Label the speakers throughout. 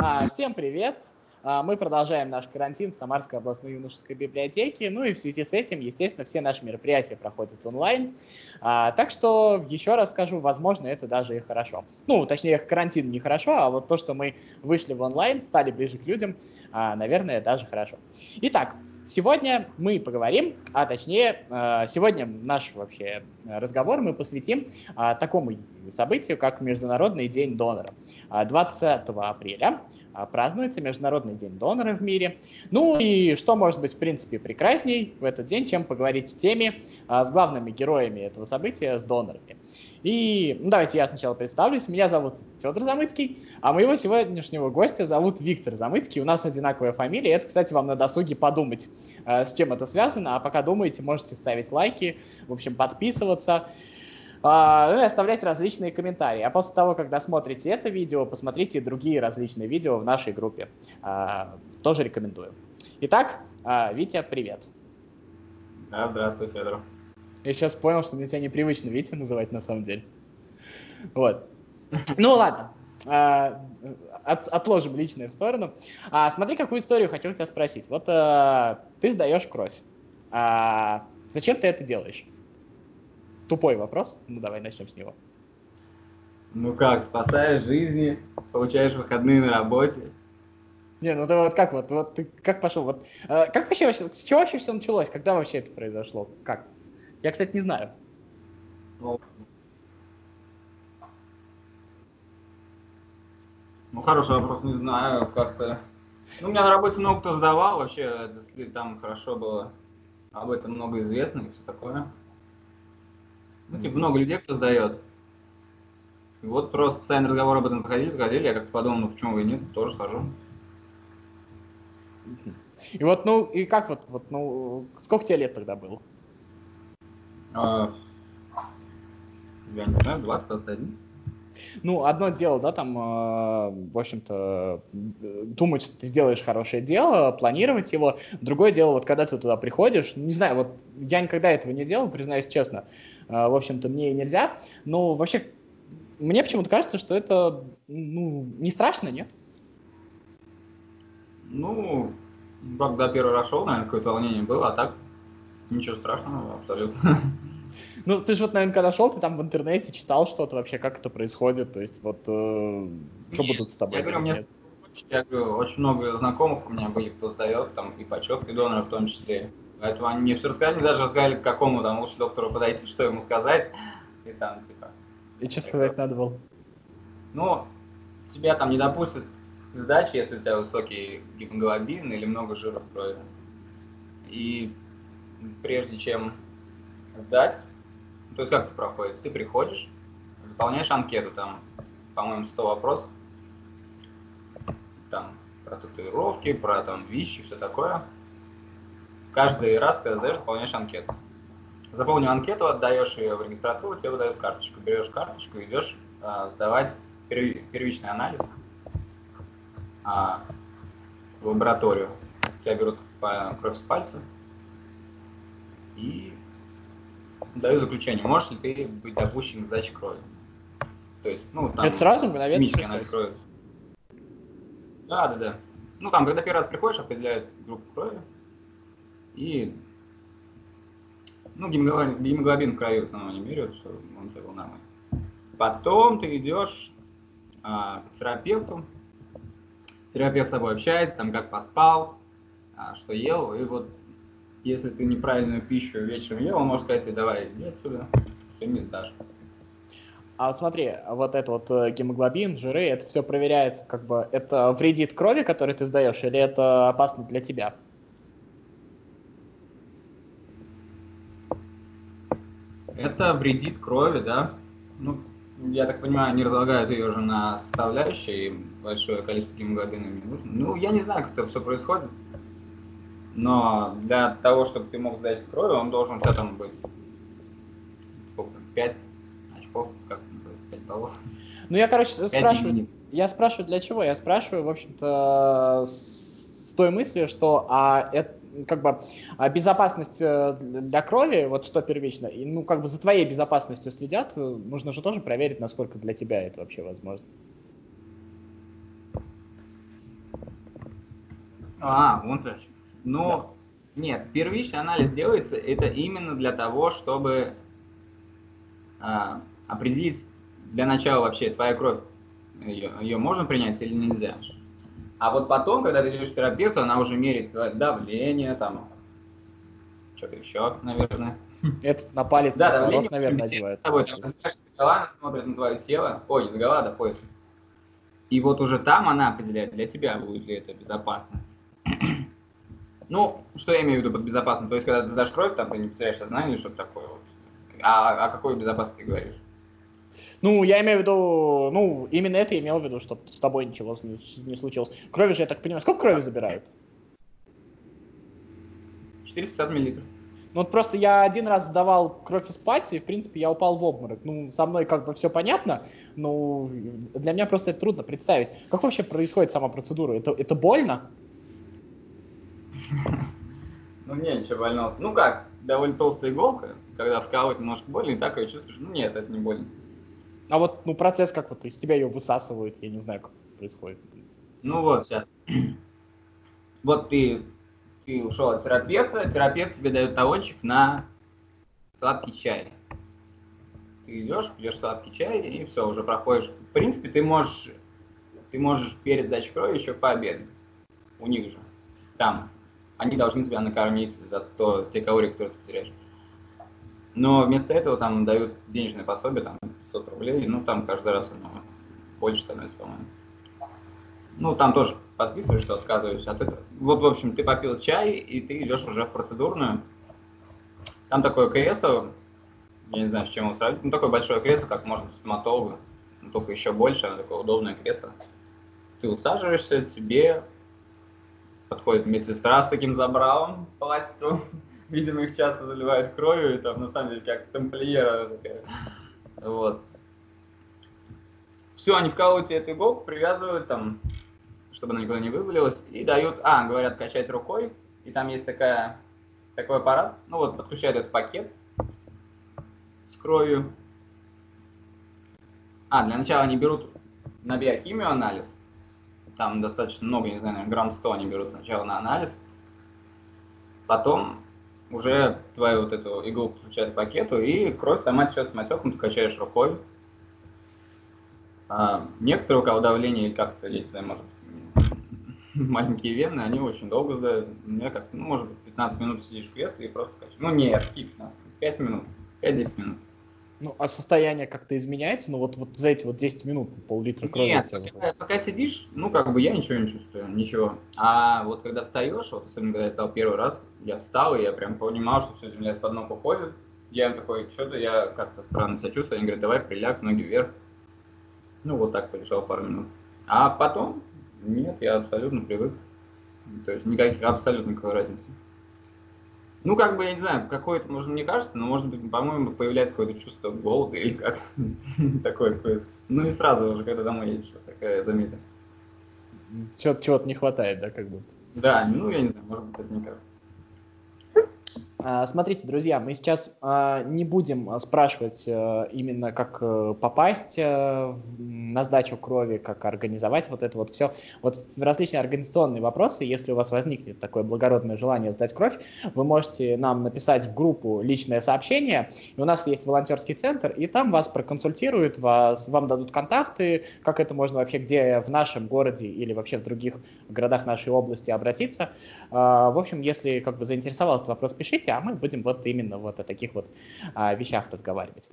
Speaker 1: А, всем привет! А, мы продолжаем наш карантин в Самарской областной юношеской библиотеке. Ну и в связи с этим, естественно, все наши мероприятия проходят онлайн. А, так что еще раз скажу, возможно, это даже и хорошо. Ну, точнее, карантин не хорошо, а вот то, что мы вышли в онлайн, стали ближе к людям, а, наверное, даже хорошо. Итак, Сегодня мы поговорим, а точнее, а, сегодня наш вообще разговор мы посвятим а, такому событию, как Международный день донора. 20 апреля празднуется Международный день донора в мире. Ну и что может быть, в принципе, прекрасней в этот день, чем поговорить с теми, с главными героями этого события, с донорами. И ну, давайте я сначала представлюсь. Меня зовут Федор Замыцкий, а моего сегодняшнего гостя зовут Виктор Замыцкий. У нас одинаковая фамилия. Это, кстати, вам на досуге подумать, э, с чем это связано. А пока думаете, можете ставить лайки, в общем, подписываться. Uh, ну и оставлять различные комментарии. А после того, когда смотрите это видео, посмотрите другие различные видео в нашей группе. Uh, тоже рекомендую. Итак, uh, Витя, привет.
Speaker 2: Да, здравствуй, Федор.
Speaker 1: Я сейчас понял, что мне тебя непривычно Витя называть на самом деле. Вот. Ну ладно. А, от, отложим личное в сторону. А, смотри, какую историю хочу тебя спросить. Вот а, ты сдаешь кровь. А, зачем ты это делаешь? Тупой вопрос. Ну давай начнем с него.
Speaker 2: Ну как, спасаешь жизни, получаешь выходные на работе.
Speaker 1: Не, ну ты вот как вот, вот ты как пошел, вот, э, как вообще, с чего вообще все началось, когда вообще это произошло, как? Я, кстати, не знаю.
Speaker 2: Ну, ну хороший вопрос, не знаю, как-то. Ну, у меня на работе много кто сдавал, вообще, там хорошо было. Об этом много известно и все такое. Ну, типа, много людей, кто сдает. И вот просто постоянно разговор об этом заходили, заходили, я как-то подумал, ну почему и нет, тоже схожу.
Speaker 1: И вот, ну, и как вот, вот, ну, сколько тебе лет тогда было?
Speaker 2: А, я не знаю, 20-21.
Speaker 1: Ну, одно дело, да, там, э, в общем-то, думать, что ты сделаешь хорошее дело, планировать его. Другое дело, вот когда ты туда приходишь, не знаю, вот я никогда этого не делал, признаюсь честно. Э, в общем-то, мне и нельзя. Но вообще, мне почему-то кажется, что это, ну, не страшно, нет?
Speaker 2: Ну, когда первый раз шел, наверное, какое-то волнение было, а так Ничего страшного, абсолютно.
Speaker 1: Ну, ты же вот, наверное, когда шел, ты там в интернете читал что-то вообще, как это происходит, то есть вот э, что будут с тобой?
Speaker 2: Я говорю, мне я говорю, очень много знакомых у меня были, кто сдает, там и почет, и доноры в том числе. Поэтому они мне все рассказали, даже рассказали, к какому там лучше доктору подойти, что ему сказать, и там, типа.
Speaker 1: И что сказать надо было?
Speaker 2: Ну, тебя там не допустят сдачи, если у тебя высокий гемоглобин или много жира в крови. И прежде чем сдать, то есть как это проходит? Ты приходишь, заполняешь анкету, там, по-моему, 100 вопросов, там, про татуировки, про там вещи, все такое. Каждый раз, когда сдаешь, заполняешь анкету. Заполнил анкету, отдаешь ее в регистратуру, тебе выдают карточку. Берешь карточку, идешь а, сдавать первичный анализ а, в лабораторию. Тебя берут кровь с пальца, и даю заключение, можешь ли ты быть допущен к сдаче крови.
Speaker 1: То есть, ну, там... Это сразу мгновенно?
Speaker 2: Химический анализ крови. Да, да, да. Ну, там, когда первый раз приходишь, определяют группу крови, и ну, гемоглобин, гемоглобин в крови в основном не меряют, что он у тебя был нормальный. Потом ты идешь а, к терапевту, терапевт с тобой общается, там, как поспал, а, что ел, и вот если ты неправильную пищу вечером ел, он может сказать, давай, иди отсюда, все не сдашь.
Speaker 1: А вот смотри, вот это вот э, гемоглобин, жиры, это все проверяется, как бы, это вредит крови, которую ты сдаешь, или это опасно для тебя?
Speaker 2: Это вредит крови, да. Ну, я так понимаю, они разлагают ее уже на составляющие, и большое количество гемоглобина не нужно. Ну, я не знаю, как это все происходит но для того, чтобы ты мог сдать крови, он должен у тебя там быть сколько, 5 очков, как 5 баллов.
Speaker 1: Ну, я, короче, спрашиваю, единиц. я спрашиваю для чего? Я спрашиваю, в общем-то, с той мыслью, что а, это, как бы а безопасность э, для крови, вот что первично, и, ну, как бы за твоей безопасностью следят, нужно же тоже проверить, насколько для тебя это вообще возможно.
Speaker 2: А, вон так. Ну, да. нет, первичный анализ делается это именно для того, чтобы а, определить для начала вообще твоя кровь, ее, ее можно принять или нельзя. А вот потом, когда ты идешь к терапевту, она уже меряет давление, там, что-то еще, наверное.
Speaker 1: Это на палец
Speaker 2: да, давление, наверное, одевают. С тобой, там, голова смотрит на твое тело, ой, не голова, да пояс. И вот уже там она определяет для тебя, будет ли это безопасно. Ну, что я имею в виду под безопасно? То есть, когда ты сдашь кровь, там ты не потеряешь сознание или что-то такое. Вот. А о какой безопасности ты говоришь?
Speaker 1: Ну, я имею в виду, ну, именно это я имел в виду, чтобы с тобой ничего не случилось. Крови же, я так понимаю, сколько крови забирают?
Speaker 2: 450 миллилитров.
Speaker 1: Ну вот просто я один раз сдавал кровь из пальца, и в принципе я упал в обморок. Ну, со мной как бы все понятно, но для меня просто это трудно представить. Как вообще происходит сама процедура? Это, это больно?
Speaker 2: Ну не, ничего больного. Ну как, довольно толстая иголка, когда вкалывать немножко больно, и так ее чувствуешь. Ну нет, это не больно.
Speaker 1: А вот ну процесс как вот, из тебя ее высасывают, я не знаю, как происходит.
Speaker 2: Ну вот сейчас. Вот ты ты ушел от терапевта, терапевт тебе дает талончик на сладкий чай. Ты идешь, пьешь сладкий чай и все, уже проходишь. В принципе, ты можешь, ты можешь перед сдачей крови еще пообедать. У них же. Там. Они должны тебя накормить за то, те калории, которые ты теряешь. Но вместо этого там дают денежное пособие, там 500 рублей, ну там каждый раз оно больше становится, по-моему. Ну, там тоже подписываешь, что отказываешься от этого. Вот, в общем, ты попил чай, и ты идешь уже в процедурную. Там такое кресло, я не знаю, с чем его сравнить, ну, такое большое кресло, как можно стоматолога, но только еще больше, оно такое удобное кресло. Ты усаживаешься, тебе подходит медсестра с таким забралом пластиковым, видимо, их часто заливают кровью, и там, на самом деле, как тамплиера такая. Вот. Все, они вкалывают тебе эту иголку, привязывают там чтобы она никуда не вывалилась, и дают, а, говорят, качать рукой, и там есть такая, такой аппарат, ну вот, подключают этот пакет с кровью. А, для начала они берут на биохимию анализ, там достаточно много, не знаю, грамм 100 они берут сначала на анализ, потом уже твою вот эту иглу подключают к пакету, и кровь сама течет с матеком, ты качаешь рукой. А, некоторые, у кого давление или как-то, я не знаю, может, маленькие вены, они очень долго сдают. Мне как ну, может быть, 15 минут сидишь в кресле и просто качаешь. Ну, нет, какие 15? 5 минут, 5-10 минут.
Speaker 1: Ну, а состояние как-то изменяется? Ну, вот, вот за эти вот 10 минут пол-литра крови?
Speaker 2: Нет, пока, пока сидишь, ну, как бы я ничего не чувствую, ничего. А вот когда встаешь, вот особенно когда я стал первый раз, я встал, и я прям понимал, что все, земля из-под ног уходит. Я такой, что-то я как-то странно себя чувствую. Они говорят, давай приляг, ноги вверх. Ну, вот так полежал пару минут. А потом нет, я абсолютно привык. То есть никаких абсолютно никакой разницы. Ну, как бы, я не знаю, какое-то, может, мне кажется, но, может быть, по-моему, появляется какое-то чувство голода или как такое. Ну и сразу уже, когда домой едешь, такая замета.
Speaker 1: Чего-то не хватает, да, как будто?
Speaker 2: Да, ну, я не знаю, может быть, это не как.
Speaker 1: А, смотрите, друзья, мы сейчас а, не будем а, спрашивать именно, как э, попасть э, на сдачу крови, как организовать вот это вот все. Вот различные организационные вопросы, если у вас возникнет такое благородное желание сдать кровь, вы можете нам написать в группу личное сообщение. у нас есть волонтерский центр, и там вас проконсультируют, вас, вам дадут контакты, как это можно вообще, где в нашем городе или вообще в других городах нашей области обратиться. В общем, если как бы заинтересовал этот вопрос, пишите а мы будем вот именно вот о таких вот а, вещах разговаривать.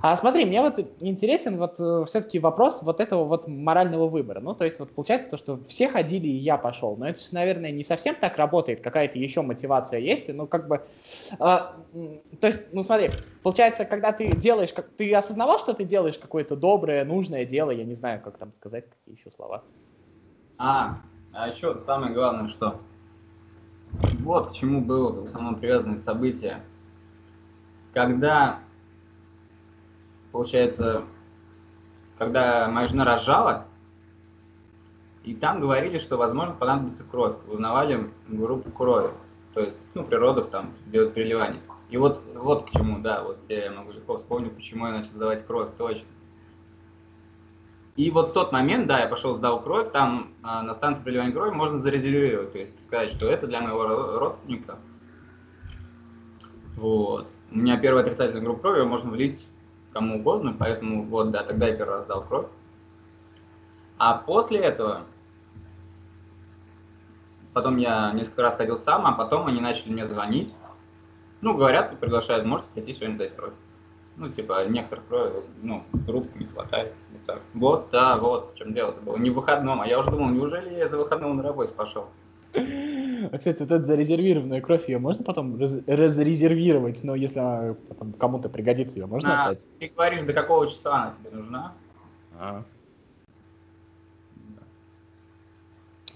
Speaker 1: А смотри, мне вот интересен вот э, все-таки вопрос вот этого вот морального выбора. Ну, то есть вот получается то, что все ходили и я пошел. Но это наверное, не совсем так работает. Какая-то еще мотивация есть. Ну, как бы... Э, то есть, ну, смотри, получается, когда ты делаешь... Как, ты осознавал, что ты делаешь какое-то доброе, нужное дело? Я не знаю, как там сказать, какие еще слова.
Speaker 2: А, а еще самое главное, что вот к чему было в основном привязано это событие. Когда, получается, когда моя жена рожала, и там говорили, что, возможно, понадобится кровь. Узнавали группу крови. То есть, ну, при родах там делают переливание. И вот, вот к чему, да, вот я могу легко вспомнить, почему я начал сдавать кровь, точно. И вот тот момент, да, я пошел, сдал кровь, там а, на станции приливания крови можно зарезервировать, то есть сказать, что это для моего родственника. Вот. У меня первая отрицательная группа крови, можно влить кому угодно, поэтому вот, да, тогда я первый раз сдал кровь. А после этого, потом я несколько раз ходил сам, а потом они начали мне звонить. Ну, говорят, приглашают, может, хотите сегодня дать кровь. Ну, типа, некоторых ну, групп не хватает. Вот, так. вот, да, вот в чем дело-то было. Не в выходном, а я уже думал, неужели я за выходного на работе пошел?
Speaker 1: А, кстати, вот эта зарезервированная кровь, ее можно потом раз разрезервировать, но если она кому-то пригодится, ее можно
Speaker 2: а, отдать? Ты говоришь, до какого числа она тебе нужна? А.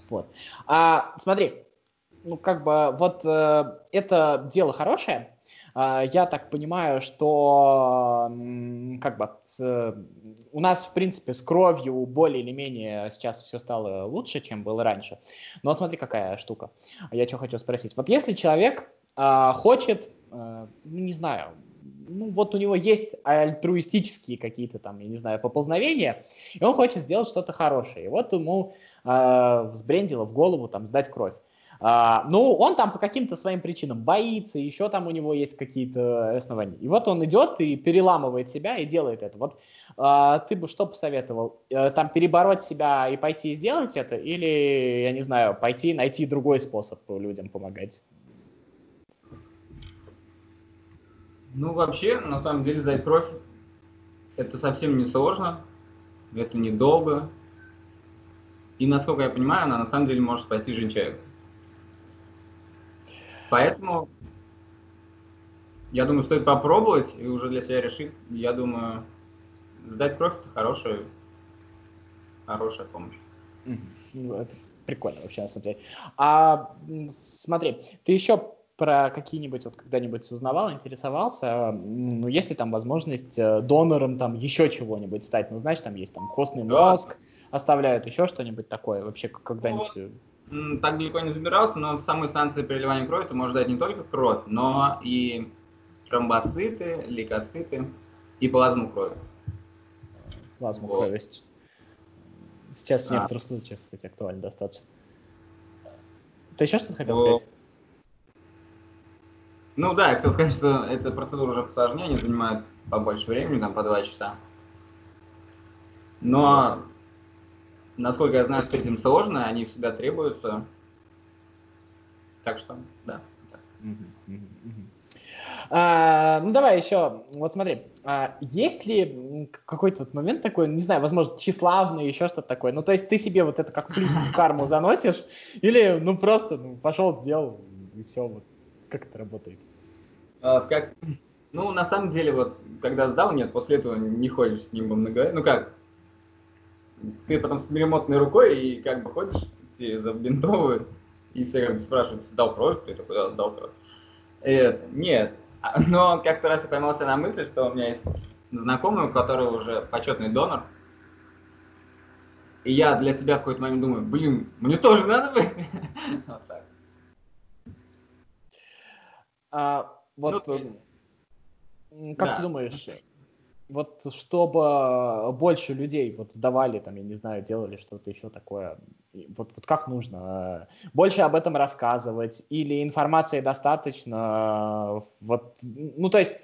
Speaker 1: Вот. А, смотри, ну как бы вот э, это дело хорошее, я так понимаю, что как бы у нас, в принципе, с кровью более или менее сейчас все стало лучше, чем было раньше. Но смотри, какая штука. Я что хочу спросить. Вот если человек а, хочет, а, ну, не знаю, ну, вот у него есть альтруистические какие-то там, я не знаю, поползновения, и он хочет сделать что-то хорошее. И вот ему э, взбрендило в голову там сдать кровь. А, ну, он там по каким-то своим причинам боится, еще там у него есть какие-то основания. И вот он идет и переламывает себя и делает это. Вот а, ты бы что посоветовал? А, там перебороть себя и пойти сделать это? Или, я не знаю, пойти найти другой способ людям помогать?
Speaker 2: Ну, вообще, на самом деле, сдать кровь это совсем не сложно, это недолго. И, насколько я понимаю, она на самом деле может спасти жизнь человека. Поэтому я думаю, стоит попробовать и уже для себя решить. Я думаю, сдать кровь это хорошая, хорошая помощь.
Speaker 1: Ну, это прикольно вообще, на самом деле. А смотри, ты еще про какие-нибудь, вот когда-нибудь узнавал, интересовался, ну, есть ли там возможность э, донором там еще чего-нибудь стать? Ну, знаешь, там есть там костный мозг, да. оставляют еще что-нибудь такое, вообще когда-нибудь... Ну,
Speaker 2: так далеко не забирался, но в самой станции переливания крови ты можешь дать не только кровь, но и тромбоциты, лейкоциты и плазму крови.
Speaker 1: Плазму вот. крови. Сейчас в а. некоторых случаях, кстати, актуально достаточно. Ты еще что-то хотел вот. сказать?
Speaker 2: Ну да, я хотел сказать, что эта процедура уже посложнее, они занимают побольше времени, там по два часа. Но Насколько я знаю, с этим сложно, они всегда требуются. Так что, да.
Speaker 1: А, ну давай еще, вот смотри, а, есть ли какой-то вот момент такой, не знаю, возможно, тщеславный, еще что-то такое, ну то есть ты себе вот это как плюс в карму заносишь, или ну просто ну, пошел, сделал, и все, вот как это работает?
Speaker 2: А, как, ну на самом деле вот, когда сдал, нет, после этого не ходишь с ним много, ну как, ты потом с перемотанной рукой и как бы ходишь, тебе забинтовывают, и все как бы спрашивают, дал кровь? Ты такой, да, дал кровь. Это, нет, а, но как-то раз я поймался на мысли, что у меня есть знакомый, у которого уже почетный донор, и я для себя в какой-то момент думаю, блин, мне тоже надо бы. Вот так.
Speaker 1: А, вот, ну, есть... как да. ты думаешь, вот чтобы больше людей вот сдавали, там, я не знаю, делали что-то еще такое, вот, вот как нужно? Больше об этом рассказывать или информации достаточно? Вот, ну, то есть,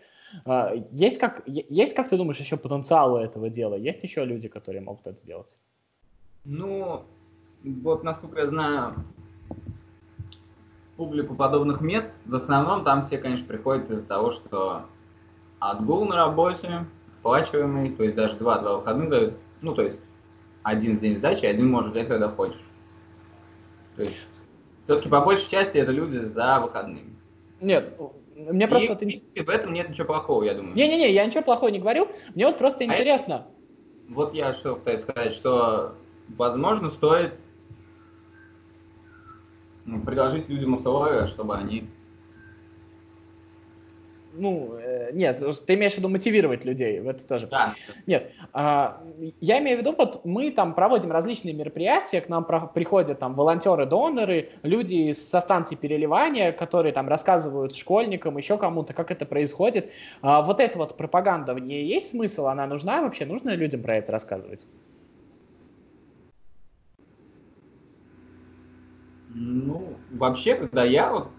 Speaker 1: а, есть как, есть, как ты думаешь, еще потенциал у этого дела? Есть еще люди, которые могут это сделать?
Speaker 2: Ну, вот насколько я знаю, публику подобных мест, в основном там все, конечно, приходят из-за того, что отгул на работе, оплачиваемый, то есть даже два-два выходных дают, ну, то есть один день сдачи, один можешь взять, когда хочешь. То есть все-таки по большей части это люди за выходными.
Speaker 1: Нет, мне просто...
Speaker 2: И, в этом нет ничего плохого, я думаю.
Speaker 1: Не-не-не, я ничего плохого не говорю, мне вот просто интересно. А это...
Speaker 2: Вот я что хочу сказать, что, возможно, стоит ну, предложить людям условия, чтобы они
Speaker 1: ну, э, нет, ты имеешь в виду мотивировать людей, это тоже.
Speaker 2: Да.
Speaker 1: Нет, а, я имею в виду, вот мы там проводим различные мероприятия, к нам приходят там волонтеры-доноры, люди со станции переливания, которые там рассказывают школьникам, еще кому-то, как это происходит. А вот эта вот пропаганда, в ней есть смысл, она нужна вообще, нужно людям про это рассказывать?
Speaker 2: Ну, вообще, когда я вот,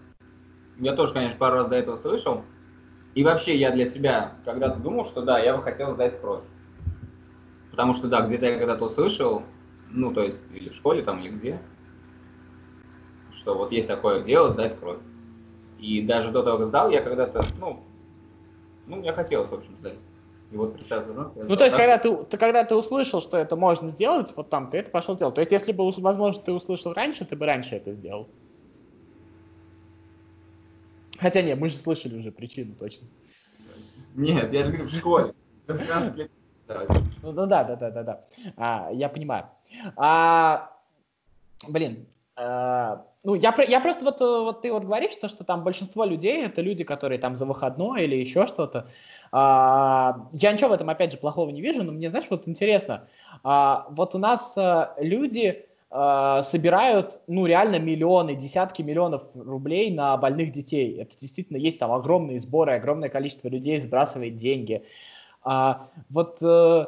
Speaker 2: я тоже, конечно, пару раз до этого слышал, и вообще я для себя когда-то думал, что да, я бы хотел сдать кровь. Потому что, да, где-то я когда-то услышал, ну, то есть, или в школе там, или где, что вот есть такое дело, сдать кровь. И даже до того, как сдал, я когда-то, ну, ну, мне хотелось, в общем, сдать. И вот представь,
Speaker 1: ну, ну, то есть, когда ты, ты, когда ты услышал, что это можно сделать, вот там, ты это пошел делать. То есть, если бы, возможно, ты услышал раньше, ты бы раньше это сделал. Хотя нет, мы же слышали уже причину точно.
Speaker 2: Нет, я же говорю, в школе.
Speaker 1: Ну, ну да, да, да, да, да. А, я понимаю. А, блин, а, ну я, я просто вот, вот ты вот говоришь, что, что там большинство людей это люди, которые там за выходной или еще что-то. А, я ничего в этом, опять же, плохого не вижу, но мне, знаешь, вот интересно. А, вот у нас а, люди а, собирают, ну, реально миллионы, десятки миллионов рублей на больных детей. Это действительно есть там огромные сборы, огромное количество людей сбрасывает деньги. А, вот э,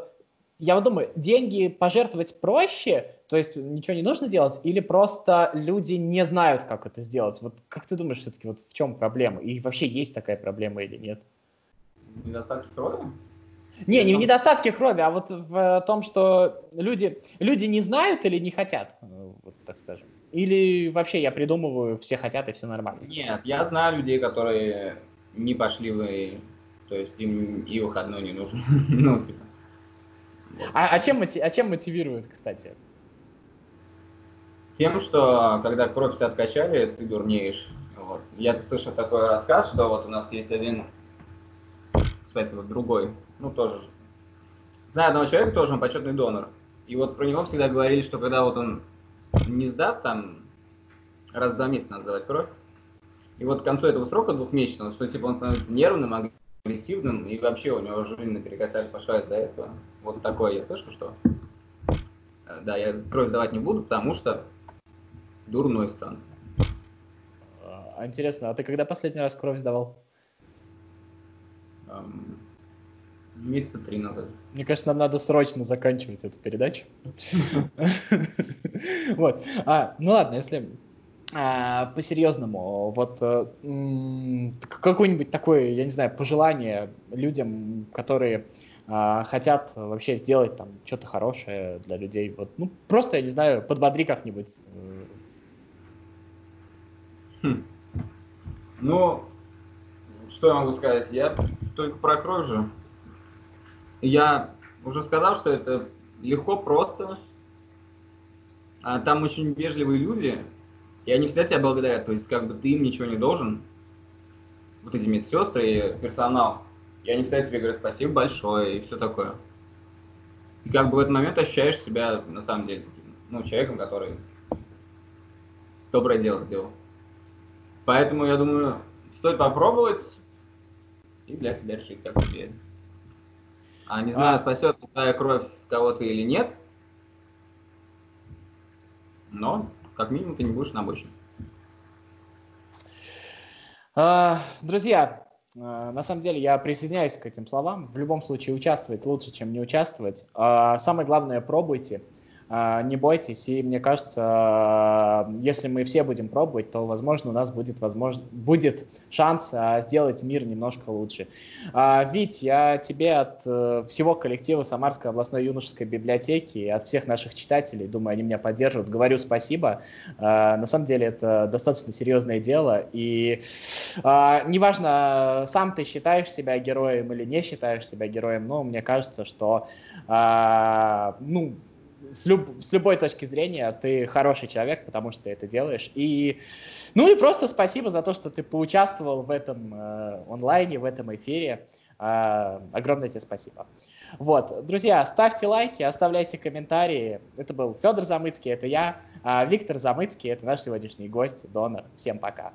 Speaker 1: я вот думаю, деньги пожертвовать проще, то есть ничего не нужно делать, или просто люди не знают, как это сделать? Вот как ты думаешь, все-таки вот в чем проблема? И вообще есть такая проблема или нет?
Speaker 2: Недостатки крови?
Speaker 1: Не, не в недостатке крови, а вот в том, что люди, люди не знают или не хотят, вот так скажем. Или вообще я придумываю, все хотят и все нормально?
Speaker 2: Нет, я знаю людей, которые не пошли в то есть им и выходной не нужен. ну, типа.
Speaker 1: А, а, чем, а чем мотивирует, кстати?
Speaker 2: Тем, что когда кровь тебя откачали, ты дурнеешь. Вот. Я слышал такой рассказ, что вот у нас есть один, кстати, вот другой, ну тоже. Знаю одного человека, тоже он почетный донор. И вот про него всегда говорили, что когда вот он не сдаст там раз в два месяца надо сдавать кровь, и вот к концу этого срока двухмесячного, что типа он становится нервным, агрессивным, и вообще у него жизнь наперекосяк пошла из-за этого. Вот такое я слышал, что э, да, я кровь сдавать не буду, потому что дурной стану.
Speaker 1: А интересно, а ты когда последний раз кровь сдавал?
Speaker 2: Um, месяца три назад.
Speaker 1: Мне кажется, нам надо срочно заканчивать эту передачу. Вот. А, ну ладно, если а, по-серьезному, вот э, какое-нибудь такое, я не знаю, пожелание людям, которые а, хотят вообще сделать там что-то хорошее для людей, вот, ну, просто, я не знаю, подбодри как-нибудь.
Speaker 2: Хм. Ну, что я могу сказать? Я только про кровь же. Я уже сказал, что это легко, просто. А там очень вежливые люди, и они всегда тебя благодарят, то есть как бы ты им ничего не должен, вот эти медсестры и персонал, и они всегда тебе говорят спасибо большое и все такое. И как бы в этот момент ощущаешь себя на самом деле ну, человеком, который доброе дело сделал. Поэтому я думаю, стоит попробовать и для себя решить, как тебе. А не знаю, а... спасет твоя кровь кого-то или нет, но как минимум ты не будешь на обочине.
Speaker 1: А, друзья, а, на самом деле я присоединяюсь к этим словам. В любом случае участвовать лучше, чем не участвовать. А, самое главное, пробуйте. А, не бойтесь, и мне кажется, если мы все будем пробовать, то, возможно, у нас будет, возможно, будет шанс а, сделать мир немножко лучше. А, Вить, я тебе от э, всего коллектива Самарской областной юношеской библиотеки от всех наших читателей, думаю, они меня поддерживают, говорю спасибо. На самом деле это достаточно серьезное дело, и неважно, сам ты считаешь себя героем или не считаешь себя героем, но мне кажется, что ну, с, люб, с любой точки зрения ты хороший человек, потому что ты это делаешь. И, ну и просто спасибо за то, что ты поучаствовал в этом э, онлайне, в этом эфире. Э, огромное тебе спасибо. Вот, друзья, ставьте лайки, оставляйте комментарии. Это был Федор Замыцкий, это я. А Виктор Замыцкий, это наш сегодняшний гость, донор. Всем пока.